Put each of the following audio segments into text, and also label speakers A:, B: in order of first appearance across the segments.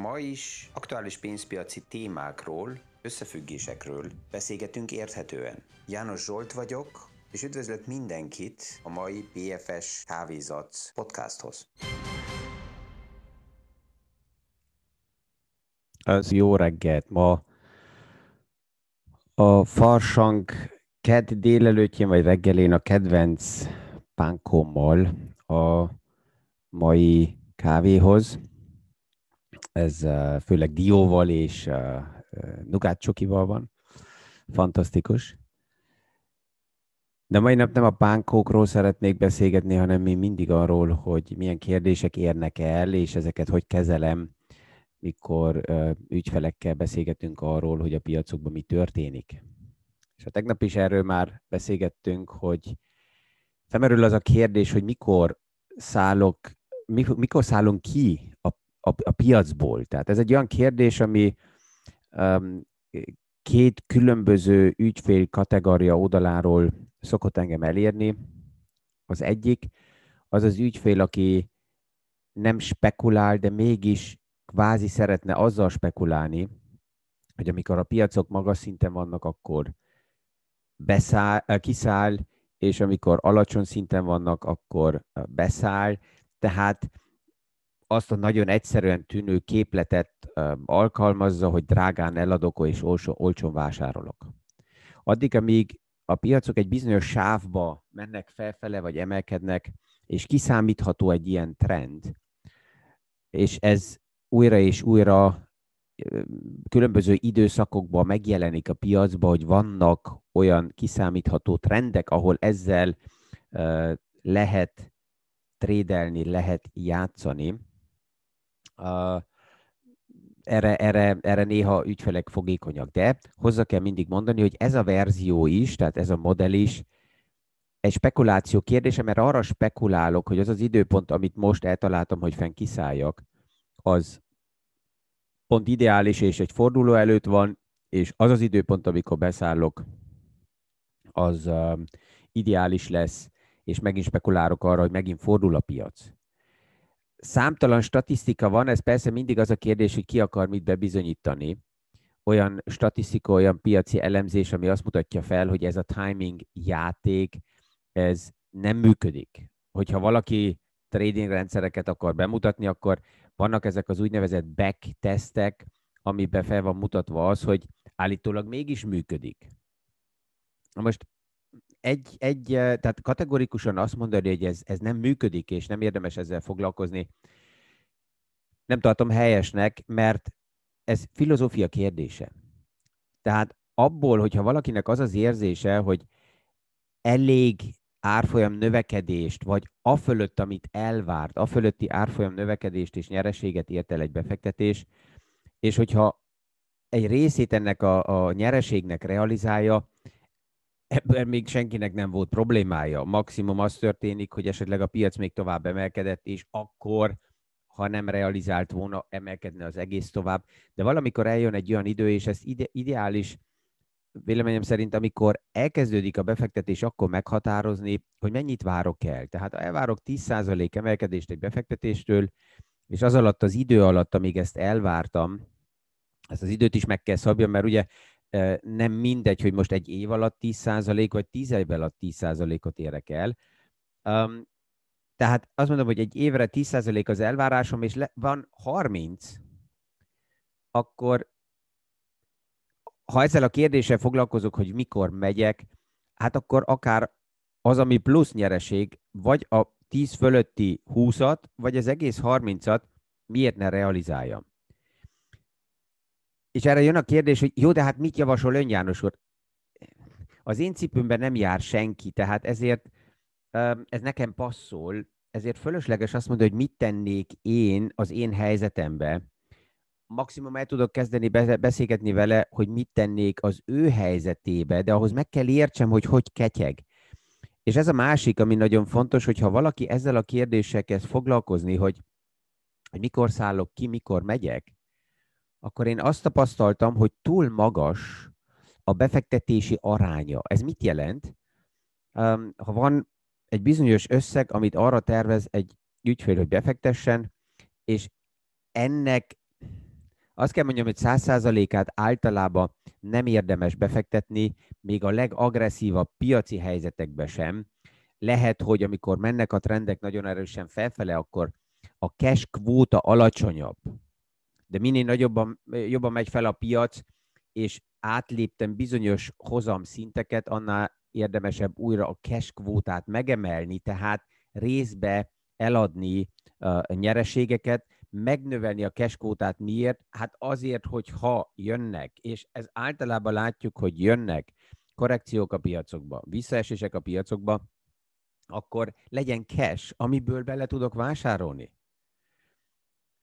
A: Ma is aktuális pénzpiaci témákról, összefüggésekről beszélgetünk érthetően. János Zsolt vagyok, és üdvözlök mindenkit a mai PFS Kávézac podcasthoz.
B: Az jó reggelt! Ma a farsang kedd délelőttjén vagy reggelén a kedvenc pánkommal a mai kávéhoz. Ez főleg dióval és nugát csokival van. Fantasztikus. De mai nap nem a pánkókról szeretnék beszélgetni, hanem mi mindig arról, hogy milyen kérdések érnek el, és ezeket hogy kezelem, mikor ügyfelekkel beszélgetünk arról, hogy a piacokban mi történik. És a tegnap is erről már beszélgettünk, hogy felmerül az a kérdés, hogy mikor szállok, mikor szállunk ki a, a, piacból. Tehát ez egy olyan kérdés, ami um, két különböző ügyfél kategória oldaláról szokott engem elérni. Az egyik az az ügyfél, aki nem spekulál, de mégis kvázi szeretne azzal spekulálni, hogy amikor a piacok magas szinten vannak, akkor beszáll, kiszáll, és amikor alacsony szinten vannak, akkor beszáll. Tehát azt a nagyon egyszerűen tűnő képletet alkalmazza, hogy drágán eladok és olcsó, olcsón vásárolok. Addig, amíg a piacok egy bizonyos sávba mennek felfele, vagy emelkednek, és kiszámítható egy ilyen trend, és ez újra és újra különböző időszakokban megjelenik a piacban, hogy vannak olyan kiszámítható trendek, ahol ezzel lehet trédelni, lehet játszani. Erre, erre, erre néha ügyfelek fogékonyak, de hozzá kell mindig mondani, hogy ez a verzió is, tehát ez a modell is egy spekuláció kérdése, mert arra spekulálok, hogy az az időpont, amit most eltaláltam, hogy fenn kiszálljak, az pont ideális, és egy forduló előtt van, és az az időpont, amikor beszállok, az uh, ideális lesz, és megint spekulálok arra, hogy megint fordul a piac. Számtalan statisztika van, ez persze mindig az a kérdés, hogy ki akar mit bebizonyítani. Olyan statisztika, olyan piaci elemzés, ami azt mutatja fel, hogy ez a timing játék, ez nem működik. Hogyha valaki trading rendszereket akar bemutatni, akkor vannak ezek az úgynevezett back tesztek, amiben fel van mutatva az, hogy állítólag mégis működik. Na most egy, egy, tehát kategorikusan azt mondani, hogy ez, ez nem működik, és nem érdemes ezzel foglalkozni, nem tartom helyesnek, mert ez filozófia kérdése. Tehát abból, hogyha valakinek az az érzése, hogy elég árfolyam növekedést, vagy afölött, amit elvárt, afölötti árfolyam növekedést és nyereséget ért el egy befektetés, és hogyha egy részét ennek a, a nyereségnek realizálja, ebben még senkinek nem volt problémája. Maximum az történik, hogy esetleg a piac még tovább emelkedett, és akkor, ha nem realizált volna, emelkedne az egész tovább. De valamikor eljön egy olyan idő, és ez ide, ideális véleményem szerint, amikor elkezdődik a befektetés, akkor meghatározni, hogy mennyit várok el. Tehát ha elvárok 10% emelkedést egy befektetéstől, és az alatt az idő alatt, amíg ezt elvártam, ezt az időt is meg kell szabjam, mert ugye nem mindegy, hogy most egy év alatt 10% vagy 10 év alatt 10%-ot érek el. Um, tehát azt mondom, hogy egy évre 10% az elvárásom, és le, van 30, akkor ha ezzel a kérdéssel foglalkozok, hogy mikor megyek, hát akkor akár az, ami plusz nyereség, vagy a 10 fölötti 20-at, vagy az egész 30-at miért ne realizáljam? És erre jön a kérdés, hogy jó, de hát mit javasol ön János úr? Az én cipőmben nem jár senki, tehát ezért ez nekem passzol, ezért fölösleges azt mondani, hogy mit tennék én az én helyzetembe, maximum el tudok kezdeni beszélgetni vele, hogy mit tennék az ő helyzetébe, de ahhoz meg kell értsem, hogy hogy ketyeg. És ez a másik, ami nagyon fontos, hogyha valaki ezzel a kérdéssel kezd foglalkozni, hogy, hogy mikor szállok ki, mikor megyek, akkor én azt tapasztaltam, hogy túl magas a befektetési aránya. Ez mit jelent? Ha van egy bizonyos összeg, amit arra tervez egy ügyfél, hogy befektessen, és ennek azt kell mondjam, hogy száz százalékát általában nem érdemes befektetni, még a legagresszívabb piaci helyzetekbe sem. Lehet, hogy amikor mennek a trendek nagyon erősen felfele, akkor a cash kvóta alacsonyabb. De minél nagyobban, jobban megy fel a piac, és átléptem bizonyos hozam szinteket, annál érdemesebb újra a cash kvótát megemelni, tehát részbe eladni a nyereségeket, megnövelni a cash kvótát. Miért? Hát azért, hogy ha jönnek, és ez általában látjuk, hogy jönnek korrekciók a piacokba, visszaesések a piacokba, akkor legyen cash, amiből bele tudok vásárolni.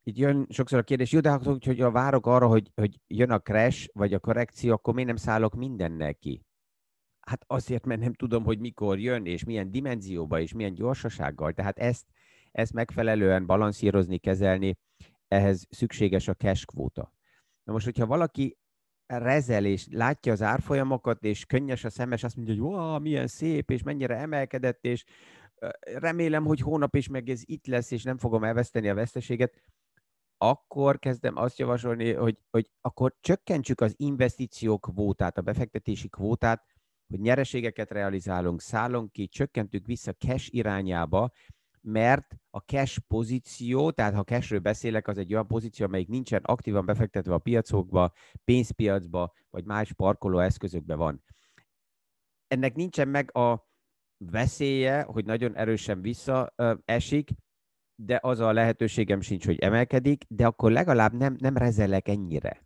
B: Itt jön sokszor a kérdés, jó, de hogy ha várok arra, hogy, hogy jön a crash, vagy a korrekció, akkor miért nem szállok mindennel ki? Hát azért, mert nem tudom, hogy mikor jön, és milyen dimenzióba, és milyen gyorsasággal. Tehát ezt, ezt megfelelően balanszírozni, kezelni, ehhez szükséges a cash kvóta. Na most, hogyha valaki rezel, és látja az árfolyamokat, és könnyes a szemes, azt mondja, hogy wow, milyen szép, és mennyire emelkedett, és remélem, hogy hónap is meg ez itt lesz, és nem fogom elveszteni a veszteséget, akkor kezdem azt javasolni, hogy, hogy akkor csökkentsük az investíció kvótát, a befektetési kvótát, hogy nyereségeket realizálunk, szállunk ki, csökkentük vissza cash irányába, mert a cash pozíció, tehát ha cashről beszélek, az egy olyan pozíció, amelyik nincsen aktívan befektetve a piacokba, pénzpiacba, vagy más parkoló eszközökbe van. Ennek nincsen meg a veszélye, hogy nagyon erősen visszaesik, de az a lehetőségem sincs, hogy emelkedik, de akkor legalább nem, nem rezelek ennyire.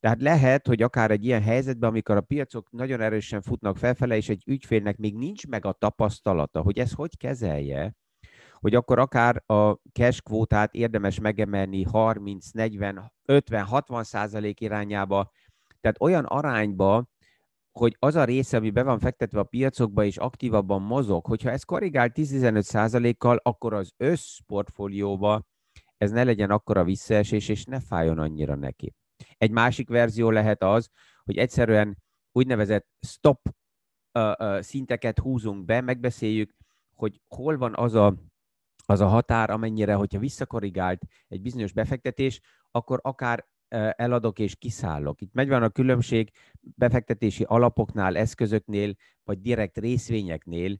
B: Tehát lehet, hogy akár egy ilyen helyzetben, amikor a piacok nagyon erősen futnak felfele, és egy ügyfélnek még nincs meg a tapasztalata, hogy ez hogy kezelje, hogy akkor akár a cash kvótát érdemes megemelni 30, 40, 50, 60 százalék irányába, tehát olyan arányba, hogy az a része, ami be van fektetve a piacokba és aktívabban mozog, hogyha ez korrigál 10-15 százalékkal, akkor az összportfólióba ez ne legyen akkora visszaesés, és ne fájjon annyira neki. Egy másik verzió lehet az, hogy egyszerűen úgynevezett stop uh, uh, szinteket húzunk be, megbeszéljük, hogy hol van az a, az a határ, amennyire, hogyha visszakorrigált egy bizonyos befektetés, akkor akár eladok és kiszállok. Itt megvan a különbség befektetési alapoknál, eszközöknél, vagy direkt részvényeknél,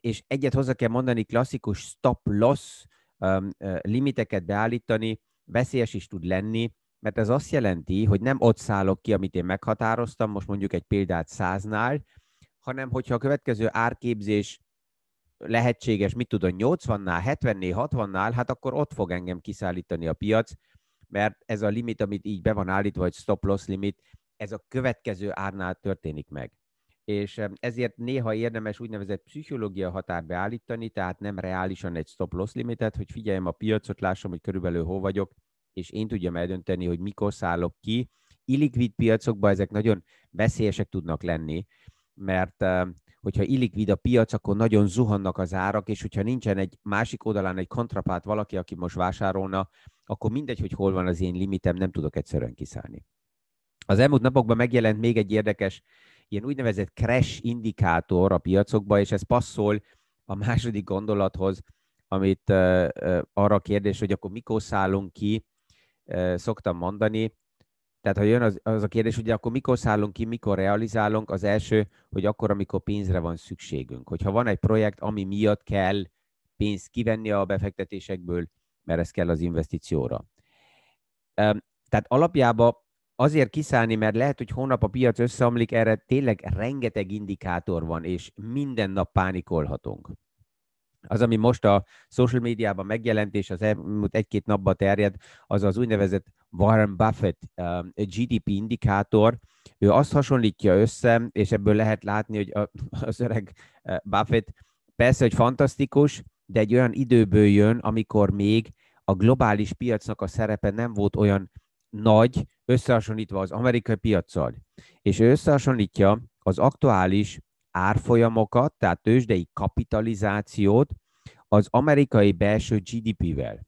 B: és egyet hozzá kell mondani, klasszikus stop loss limiteket beállítani, veszélyes is tud lenni, mert ez azt jelenti, hogy nem ott szállok ki, amit én meghatároztam, most mondjuk egy példát száznál, hanem hogyha a következő árképzés lehetséges, mit tudom, 80-nál, 70-nél, 60-nál, hát akkor ott fog engem kiszállítani a piac, mert ez a limit, amit így be van állítva, vagy stop loss limit, ez a következő árnál történik meg. És ezért néha érdemes úgynevezett pszichológia határ beállítani, tehát nem reálisan egy stop loss limitet, hogy figyeljem a piacot, lássam, hogy körülbelül hol vagyok, és én tudjam eldönteni, hogy mikor szállok ki. Illikvid piacokban ezek nagyon veszélyesek tudnak lenni, mert hogyha illikvid a piac, akkor nagyon zuhannak az árak, és hogyha nincsen egy másik oldalán egy kontrapát valaki, aki most vásárolna, akkor mindegy, hogy hol van az én limitem, nem tudok egyszerűen kiszállni. Az elmúlt napokban megjelent még egy érdekes, ilyen úgynevezett crash indikátor a piacokban, és ez passzol a második gondolathoz, amit uh, uh, arra a kérdés, hogy akkor mikor szállunk ki, uh, szoktam mondani. Tehát ha jön az, az a kérdés, hogy akkor mikor szállunk ki, mikor realizálunk, az első, hogy akkor, amikor pénzre van szükségünk. Hogyha van egy projekt, ami miatt kell pénzt kivenni a befektetésekből, mert ez kell az investícióra. Tehát alapjában azért kiszállni, mert lehet, hogy hónap a piac összeomlik, erre tényleg rengeteg indikátor van, és minden nap pánikolhatunk. Az, ami most a social médiában megjelent, és az elmúlt egy-két napban terjed, az az úgynevezett Warren Buffett GDP indikátor. Ő azt hasonlítja össze, és ebből lehet látni, hogy az öreg Buffett persze, hogy fantasztikus, de egy olyan időből jön, amikor még a globális piacnak a szerepe nem volt olyan nagy, összehasonlítva az amerikai piaccal. És ő összehasonlítja az aktuális árfolyamokat, tehát tőzsdei kapitalizációt az amerikai belső GDP-vel.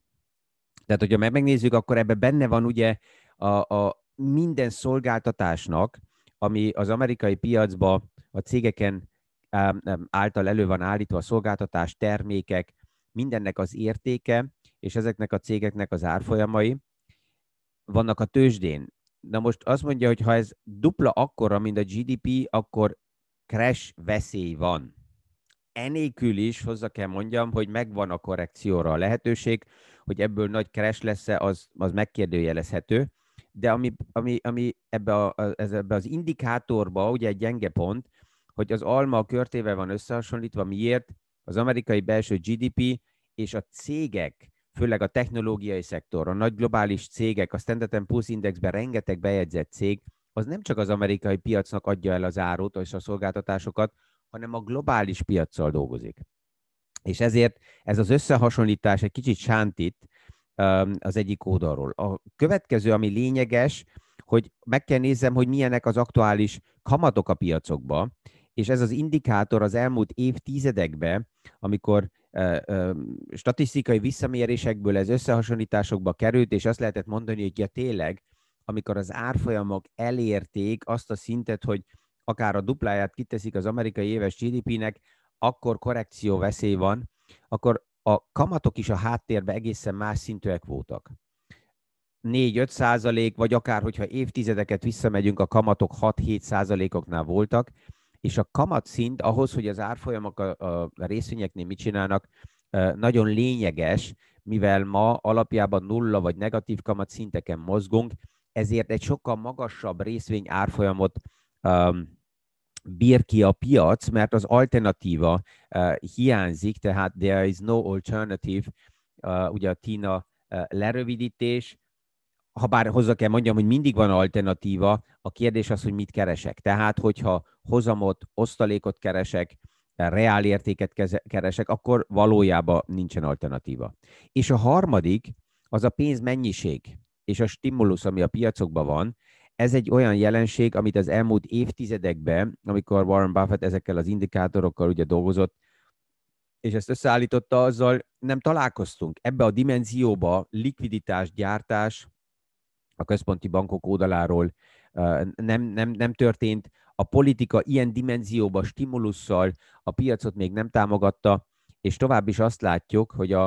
B: Tehát, hogyha megnézzük, akkor ebben benne van ugye a, a minden szolgáltatásnak, ami az amerikai piacba a cégeken által elő van állítva, a szolgáltatás, termékek, mindennek az értéke, és ezeknek a cégeknek az árfolyamai. vannak a tőzsdén. Na most azt mondja, hogy ha ez dupla akkora, mint a GDP, akkor crash veszély van. Enélkül is hozzá kell mondjam, hogy megvan a korrekcióra a lehetőség, hogy ebből nagy crash lesz-e, az, az megkérdőjelezhető. De ami, ami, ami ebbe, a, ez ebbe az indikátorba, ugye egy gyenge pont, hogy az alma a körtével van összehasonlítva. Miért? Az amerikai belső GDP és a cégek, főleg a technológiai szektor, a nagy globális cégek, a Standard Poor's Indexben rengeteg bejegyzett cég, az nem csak az amerikai piacnak adja el az árut és a szolgáltatásokat, hanem a globális piaccal dolgozik. És ezért ez az összehasonlítás egy kicsit sántít az egyik oldalról. A következő, ami lényeges, hogy meg kell nézzem, hogy milyenek az aktuális kamatok a piacokba, és ez az indikátor az elmúlt évtizedekben, amikor statisztikai visszamérésekből ez összehasonlításokba került, és azt lehetett mondani, hogy ja tényleg, amikor az árfolyamok elérték azt a szintet, hogy akár a dupláját kiteszik az amerikai éves GDP-nek, akkor korrekció veszély van, akkor a kamatok is a háttérben egészen más szintűek voltak. 4-5 százalék, vagy akár, hogyha évtizedeket visszamegyünk, a kamatok 6-7 százalékoknál voltak, és a kamatszint ahhoz, hogy az árfolyamok a, a részvényeknél mit csinálnak, nagyon lényeges, mivel ma alapjában nulla vagy negatív kamatszinteken mozgunk, ezért egy sokkal magasabb részvény árfolyamot um, bír ki a piac, mert az alternatíva uh, hiányzik, tehát there is no alternative, uh, ugye a TINA uh, lerövidítés, ha bár hozzá kell mondjam, hogy mindig van alternatíva, a kérdés az, hogy mit keresek. Tehát, hogyha hozamot, osztalékot keresek, reál értéket keresek, akkor valójában nincsen alternatíva. És a harmadik, az a pénz mennyiség és a stimulus, ami a piacokban van, ez egy olyan jelenség, amit az elmúlt évtizedekben, amikor Warren Buffett ezekkel az indikátorokkal ugye dolgozott, és ezt összeállította, azzal nem találkoztunk. Ebbe a dimenzióba likviditás, gyártás a központi bankok oldaláról nem, nem, nem történt. A politika ilyen dimenzióba, stimulusszal a piacot még nem támogatta, és tovább is azt látjuk, hogy a,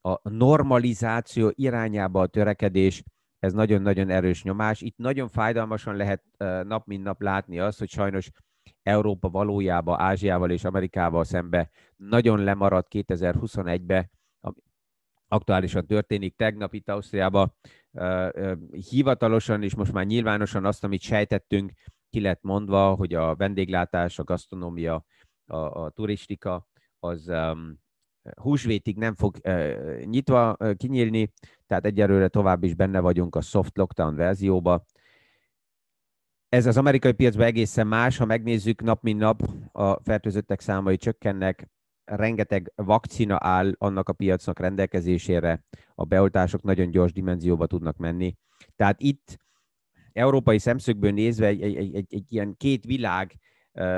B: a normalizáció irányába a törekedés ez nagyon-nagyon erős nyomás. Itt nagyon fájdalmasan lehet nap mint nap látni azt, hogy sajnos Európa valójában Ázsiával és Amerikával szembe nagyon lemaradt 2021-be, aktuálisan történik. Tegnap itt Ausztriában hivatalosan és most már nyilvánosan azt, amit sejtettünk, ki lett mondva, hogy a vendéglátás, a gasztronómia, a, a turistika az um, húsvétig nem fog uh, nyitva uh, kinyílni, tehát egyelőre tovább is benne vagyunk a soft lockdown verzióba. Ez az amerikai piacban egészen más, ha megnézzük nap mint nap, a fertőzöttek számai csökkennek, rengeteg vakcina áll annak a piacnak rendelkezésére, a beoltások nagyon gyors dimenzióba tudnak menni. Tehát itt európai szemszögből nézve egy, egy, egy, egy ilyen két világ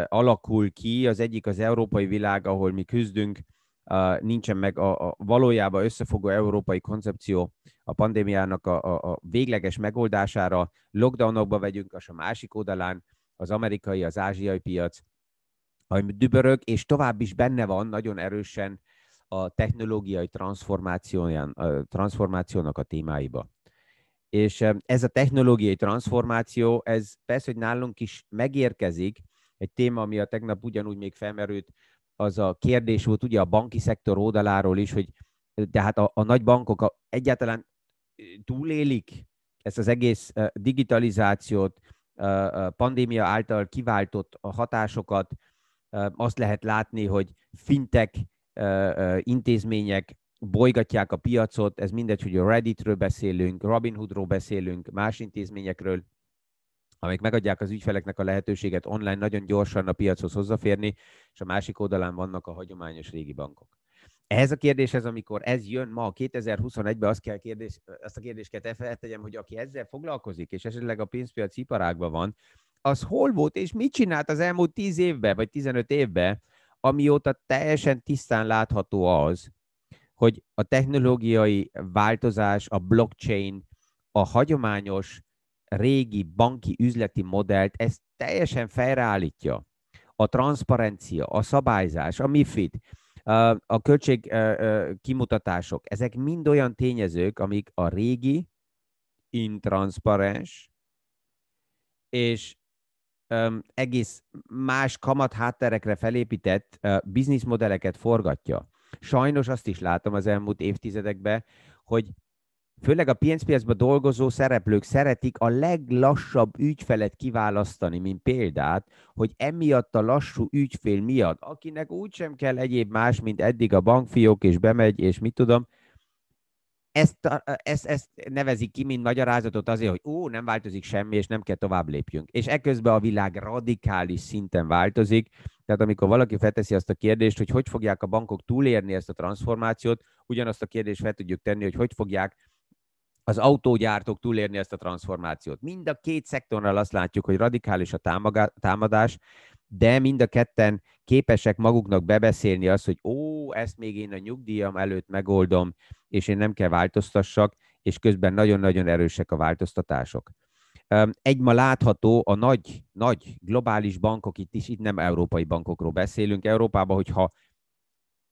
B: alakul ki, az egyik az európai világ, ahol mi küzdünk, nincsen meg a, a valójában összefogó európai koncepció a pandémiának a, a, a végleges megoldására, lockdownokba vegyünk, a másik oldalán az amerikai, az ázsiai piac, ami dübörög, és tovább is benne van nagyon erősen a technológiai transformációnak a témáiba. És ez a technológiai transformáció, ez persze, hogy nálunk is megérkezik, egy téma, ami a tegnap ugyanúgy még felmerült, az a kérdés volt ugye a banki szektor oldaláról is, hogy tehát a, a nagy bankok a, egyáltalán túlélik ezt az egész digitalizációt, pandémia által kiváltott hatásokat, azt lehet látni, hogy fintek intézmények bolygatják a piacot, ez mindegy, hogy a Redditről beszélünk, Robinhoodról beszélünk, más intézményekről, amik megadják az ügyfeleknek a lehetőséget online nagyon gyorsan a piachoz hozzáférni, és a másik oldalán vannak a hagyományos régi bankok. Ehhez a kérdéshez, amikor ez jön ma 2021-ben, azt, kell kérdés, azt a kérdést kell feltegyem, hogy aki ezzel foglalkozik, és esetleg a pénzpiaci iparágban van, az hol volt, és mit csinált az elmúlt 10 évben, vagy 15 évben, amióta teljesen tisztán látható az, hogy a technológiai változás, a blockchain, a hagyományos régi banki üzleti modellt, ez teljesen fejreállítja. A transzparencia, a szabályzás, a MIFID, a költség kimutatások, ezek mind olyan tényezők, amik a régi intranszparens, és um, egész más kamat hátterekre felépített uh, bizniszmodelleket forgatja. Sajnos azt is látom az elmúlt évtizedekben, hogy főleg a pénzpiacban dolgozó szereplők szeretik a leglassabb ügyfelet kiválasztani, mint példát, hogy emiatt a lassú ügyfél miatt, akinek úgysem kell egyéb más, mint eddig a bankfiók, és bemegy, és mit tudom, ezt, ezt, ezt nevezik ki, mint magyarázatot azért, hogy ó, nem változik semmi, és nem kell tovább lépjünk. És ekközben a világ radikális szinten változik, tehát amikor valaki felteszi azt a kérdést, hogy hogy fogják a bankok túlérni ezt a transformációt, ugyanazt a kérdést fel tudjuk tenni, hogy hogy fogják az autógyártók túlérni ezt a transformációt. Mind a két szektornal azt látjuk, hogy radikális a támadás, de mind a ketten képesek maguknak bebeszélni azt, hogy ó, ezt még én a nyugdíjam előtt megoldom, és én nem kell változtassak, és közben nagyon-nagyon erősek a változtatások. Egy ma látható a nagy, nagy globális bankok, itt is, itt nem európai bankokról beszélünk, Európában, hogyha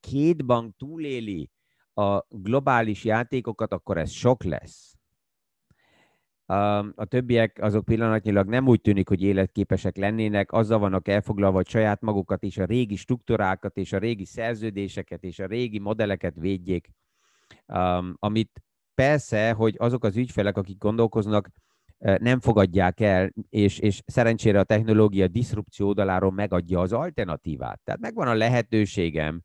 B: két bank túléli a globális játékokat, akkor ez sok lesz. A többiek azok pillanatnyilag nem úgy tűnik, hogy életképesek lennének, azzal vannak elfoglalva, hogy saját magukat és a régi struktúrákat és a régi szerződéseket és a régi modelleket védjék, amit persze, hogy azok az ügyfelek, akik gondolkoznak, nem fogadják el, és, és szerencsére a technológia diszrupció oldaláról megadja az alternatívát. Tehát megvan a lehetőségem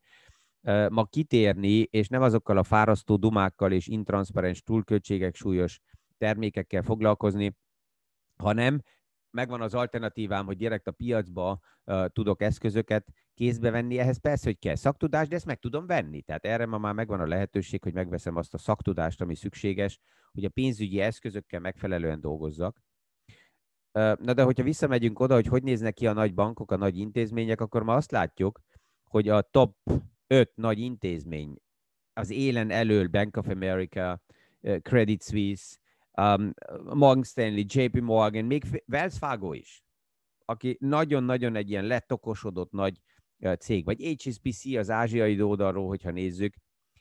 B: ma kitérni, és nem azokkal a fárasztó dumákkal és intranszparens túlköltségek súlyos termékekkel foglalkozni, hanem megvan az alternatívám, hogy direkt a piacba uh, tudok eszközöket kézbe venni. Ehhez persze, hogy kell szaktudás, de ezt meg tudom venni. Tehát erre ma már megvan a lehetőség, hogy megveszem azt a szaktudást, ami szükséges, hogy a pénzügyi eszközökkel megfelelően dolgozzak. Uh, na de hogyha visszamegyünk oda, hogy hogy néznek ki a nagy bankok, a nagy intézmények, akkor ma azt látjuk, hogy a top 5 nagy intézmény az élen elől Bank of America, Credit Suisse, um, Morgan Stanley, JP Morgan, még Wells Fargo is, aki nagyon-nagyon egy ilyen letokosodott nagy cég, vagy HSBC az ázsiai oldalról, hogyha nézzük,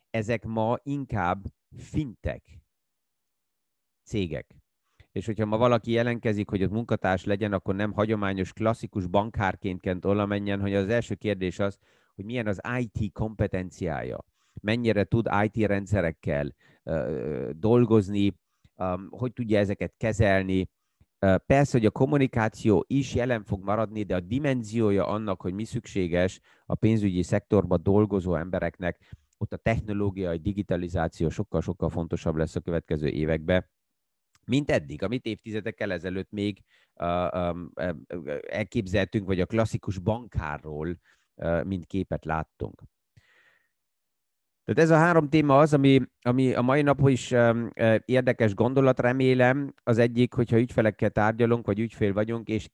B: ezek ma inkább fintek cégek. És hogyha ma valaki jelenkezik, hogy ott munkatárs legyen, akkor nem hagyományos, klasszikus bankárként kell oda menjen, hogy az első kérdés az, hogy milyen az IT kompetenciája, mennyire tud IT rendszerekkel uh, dolgozni, hogy tudja ezeket kezelni. Persze, hogy a kommunikáció is jelen fog maradni, de a dimenziója annak, hogy mi szükséges a pénzügyi szektorban dolgozó embereknek, ott a technológiai digitalizáció sokkal-sokkal fontosabb lesz a következő években, mint eddig, amit évtizedekkel ezelőtt még elképzeltünk, vagy a klasszikus bankárról, mint képet láttunk. Tehát ez a három téma az, ami, ami a mai nap is um, érdekes gondolat, remélem. Az egyik, hogyha ügyfelekkel tárgyalunk, vagy ügyfél vagyunk, és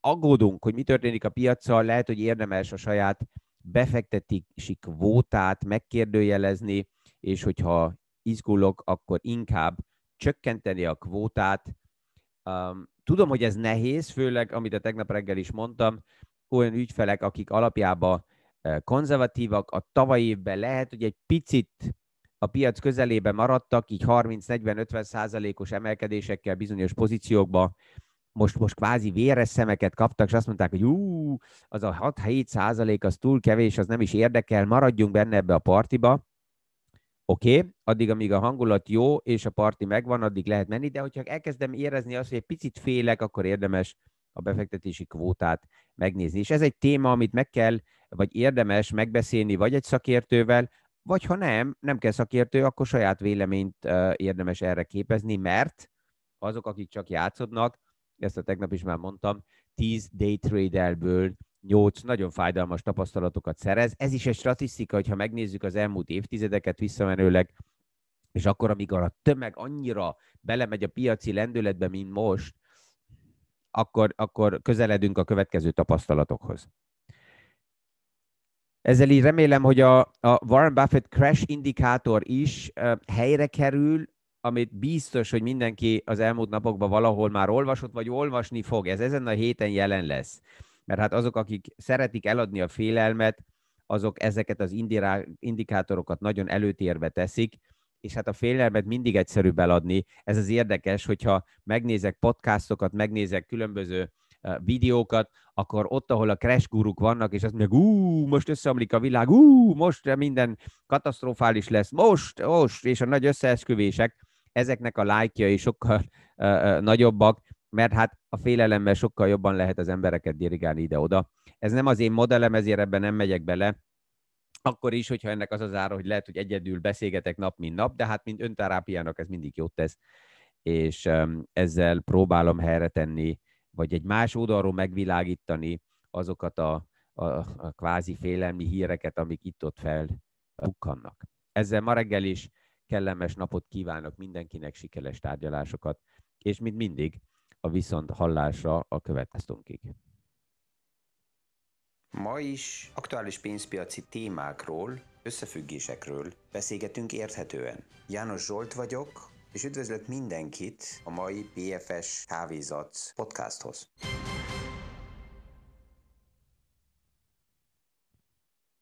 B: aggódunk, hogy mi történik a piacsal, lehet, hogy érdemes a saját befektetési kvótát megkérdőjelezni, és hogyha izgulok, akkor inkább csökkenteni a kvótát. Um, tudom, hogy ez nehéz, főleg, amit a tegnap reggel is mondtam, olyan ügyfelek, akik alapjában konzervatívak, a tavaly évben lehet, hogy egy picit a piac közelébe maradtak, így 30-40-50 százalékos emelkedésekkel bizonyos pozíciókba, most, most kvázi véres szemeket kaptak, és azt mondták, hogy ú, az a 6-7 százalék az túl kevés, az nem is érdekel, maradjunk benne ebbe a partiba. Oké, okay, addig, amíg a hangulat jó, és a parti megvan, addig lehet menni, de hogyha elkezdem érezni azt, hogy egy picit félek, akkor érdemes a befektetési kvótát megnézni. És ez egy téma, amit meg kell, vagy érdemes megbeszélni, vagy egy szakértővel, vagy ha nem, nem kell szakértő, akkor saját véleményt érdemes erre képezni, mert azok, akik csak játszodnak, ezt a tegnap is már mondtam, 10 day traderből 8 nagyon fájdalmas tapasztalatokat szerez. Ez is egy statisztika, hogyha megnézzük az elmúlt évtizedeket visszamenőleg, és akkor, amikor a tömeg annyira belemegy a piaci lendületbe, mint most, akkor, akkor közeledünk a következő tapasztalatokhoz. Ezzel így remélem, hogy a, a Warren Buffett crash indikátor is uh, helyre kerül, amit biztos, hogy mindenki az elmúlt napokban valahol már olvasott, vagy olvasni fog. Ez ezen a héten jelen lesz. Mert hát azok, akik szeretik eladni a félelmet, azok ezeket az indikátorokat nagyon előtérbe teszik, és hát a félelmet mindig egyszerűbb eladni. Ez az érdekes, hogyha megnézek podcastokat, megnézek különböző videókat, akkor ott, ahol a crash guruk vannak, és azt mondják, ú, most összeomlik a világ, ú, most minden katasztrofális lesz, most, most, és a nagy összeesküvések, ezeknek a lájkjai sokkal uh, uh, nagyobbak, mert hát a félelemmel sokkal jobban lehet az embereket dirigálni ide-oda. Ez nem az én modellem, ezért ebben nem megyek bele, akkor is, hogyha ennek az az ára, hogy lehet, hogy egyedül beszélgetek nap, mint nap, de hát mint önterápiának ez mindig jót tesz, és ezzel próbálom helyre tenni, vagy egy más oldalról megvilágítani azokat a, a, a kvázi félelmi híreket, amik itt-ott felbukkannak. Ezzel ma reggel is kellemes napot kívánok mindenkinek, sikeres tárgyalásokat, és mint mindig, a viszont hallásra a következtőnkig.
A: Ma is aktuális pénzpiaci témákról, összefüggésekről beszélgetünk érthetően. János Zsolt vagyok, és üdvözlök mindenkit a mai BFS Kávézat podcasthoz.